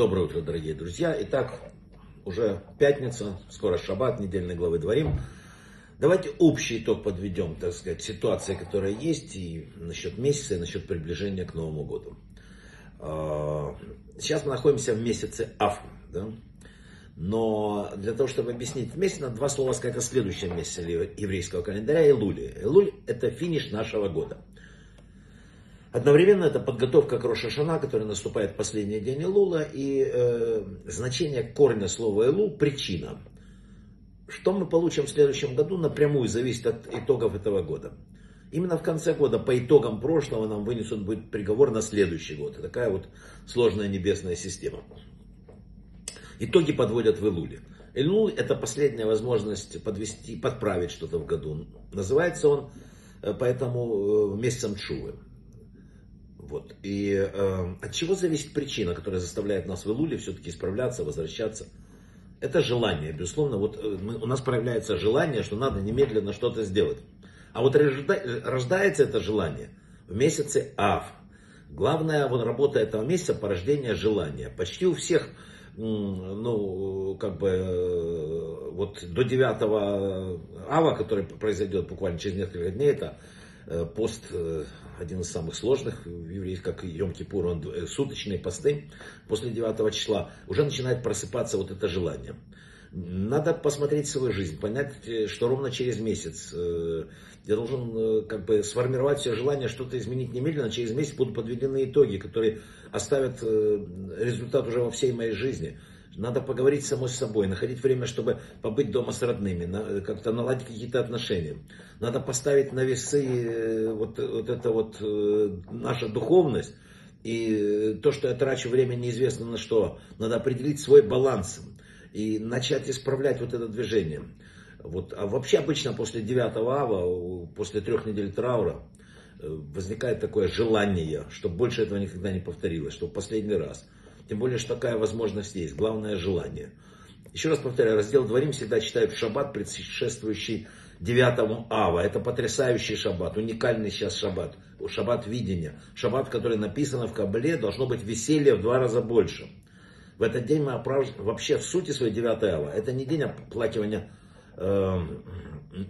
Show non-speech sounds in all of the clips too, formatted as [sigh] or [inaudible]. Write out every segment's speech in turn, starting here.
Доброе утро, дорогие друзья. Итак, уже пятница, скоро шаббат, недельной главы дворим. Давайте общий итог подведем, так сказать, ситуации, которая есть, и насчет месяца, и насчет приближения к Новому году. А, сейчас мы находимся в месяце Аф, да? Но для того, чтобы объяснить месяц, надо два слова сказать о следующем месяце еврейского календаря, Элуле. Элуль – это финиш нашего года. Одновременно это подготовка к Рошашана, который наступает в последний день Илула, и э, значение корня слова Илу – причина. Что мы получим в следующем году, напрямую зависит от итогов этого года. Именно в конце года, по итогам прошлого, нам вынесут будет приговор на следующий год. Такая вот сложная небесная система. Итоги подводят в Илуле. Илул – это последняя возможность подвести, подправить что-то в году. Называется он э, поэтому э, месяцем Чувы. Вот. И э, от чего зависит причина, которая заставляет нас в Илуле все-таки исправляться, возвращаться? Это желание, безусловно. Вот э, мы, у нас проявляется желание, что надо немедленно что-то сделать. А вот рожда, рождается это желание в месяце Ав. Главная вот, работа этого месяца порождение желания. Почти у всех, ну, как бы, э, вот до 9 Ава, который произойдет буквально через несколько дней, это пост э, один из самых сложных в евреев, как Йом-Кипур, он э, суточные посты после 9 числа, уже начинает просыпаться вот это желание. Надо посмотреть свою жизнь, понять, что ровно через месяц я должен как бы сформировать все желание что-то изменить немедленно, через месяц будут подведены итоги, которые оставят результат уже во всей моей жизни. Надо поговорить самой с собой, находить время, чтобы побыть дома с родными, как-то наладить какие-то отношения. Надо поставить на весы э, вот, вот это вот э, наша духовность и то, что я трачу время неизвестно на что. Надо определить свой баланс и начать исправлять вот это движение. Вот. А вообще обычно после 9 ава, после трех недель траура, э, возникает такое желание, чтобы больше этого никогда не повторилось, чтобы последний раз – тем более, что такая возможность есть. Главное желание. Еще раз повторяю, раздел Дворим всегда читают в шаббат, предшествующий 9 ава. Это потрясающий шаббат, уникальный сейчас шаббат. Шаббат видения. Шаббат, который написано в Кабле, должно быть веселье в два раза больше. В этот день мы оправдываем, вообще в сути своей 9 ава, это не день оплакивания э,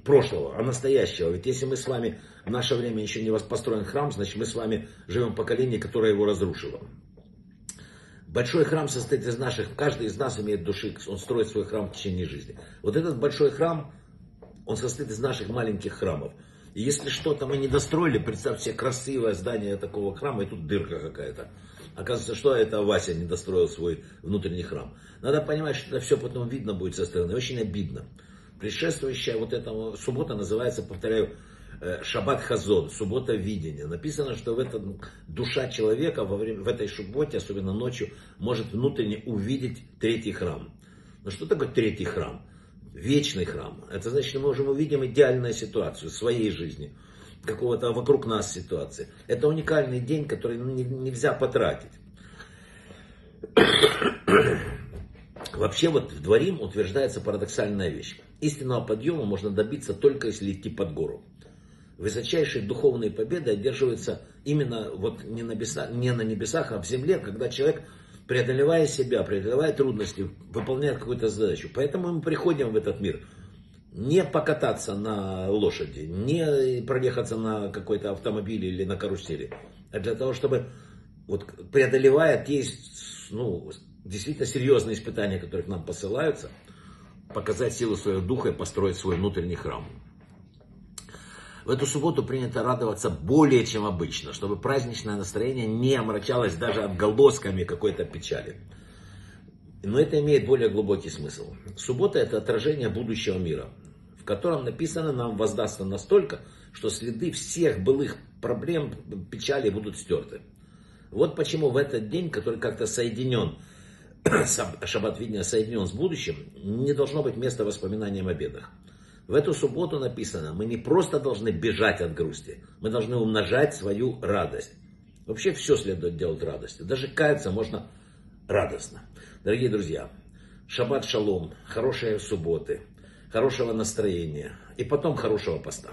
прошлого, а настоящего. Ведь если мы с вами в наше время еще не построен храм, значит мы с вами живем в поколении, которое его разрушило. Большой храм состоит из наших, каждый из нас имеет души, он строит свой храм в течение жизни. Вот этот большой храм, он состоит из наших маленьких храмов. И если что-то мы не достроили, представьте себе красивое здание такого храма, и тут дырка какая-то. Оказывается, что это Вася не достроил свой внутренний храм. Надо понимать, что это все потом видно будет со стороны. Очень обидно. Предшествующая вот эта суббота называется, повторяю, Шаббат Хазон, суббота видения. Написано, что в этом душа человека во время, в этой субботе, особенно ночью, может внутренне увидеть третий храм. Но что такое третий храм? Вечный храм. Это значит, мы можем увидим идеальную ситуацию своей жизни, какого-то вокруг нас ситуации. Это уникальный день, который нельзя потратить. [coughs] Вообще вот в Дворим утверждается парадоксальная вещь. Истинного подъема можно добиться только если идти под гору высочайшие духовные победы одерживаются именно вот не на, небесах, не на небесах, а в земле, когда человек, преодолевая себя, преодолевая трудности, выполняет какую-то задачу. Поэтому мы приходим в этот мир не покататься на лошади, не проехаться на какой-то автомобиле или на карусели, а для того, чтобы вот преодолевая те ну, действительно серьезные испытания, которые к нам посылаются, показать силу своего духа и построить свой внутренний храм. В эту субботу принято радоваться более чем обычно, чтобы праздничное настроение не омрачалось даже отголосками какой-то печали. Но это имеет более глубокий смысл. Суббота это отражение будущего мира, в котором написано нам воздастся настолько, что следы всех былых проблем, печали будут стерты. Вот почему в этот день, который как-то соединен, [coughs] шаббат видения соединен с будущим, не должно быть места воспоминаниям о бедах. В эту субботу написано, мы не просто должны бежать от грусти, мы должны умножать свою радость. Вообще все следует делать радостью. Даже каяться можно радостно. Дорогие друзья, шаббат шалом, хорошие субботы, хорошего настроения и потом хорошего поста.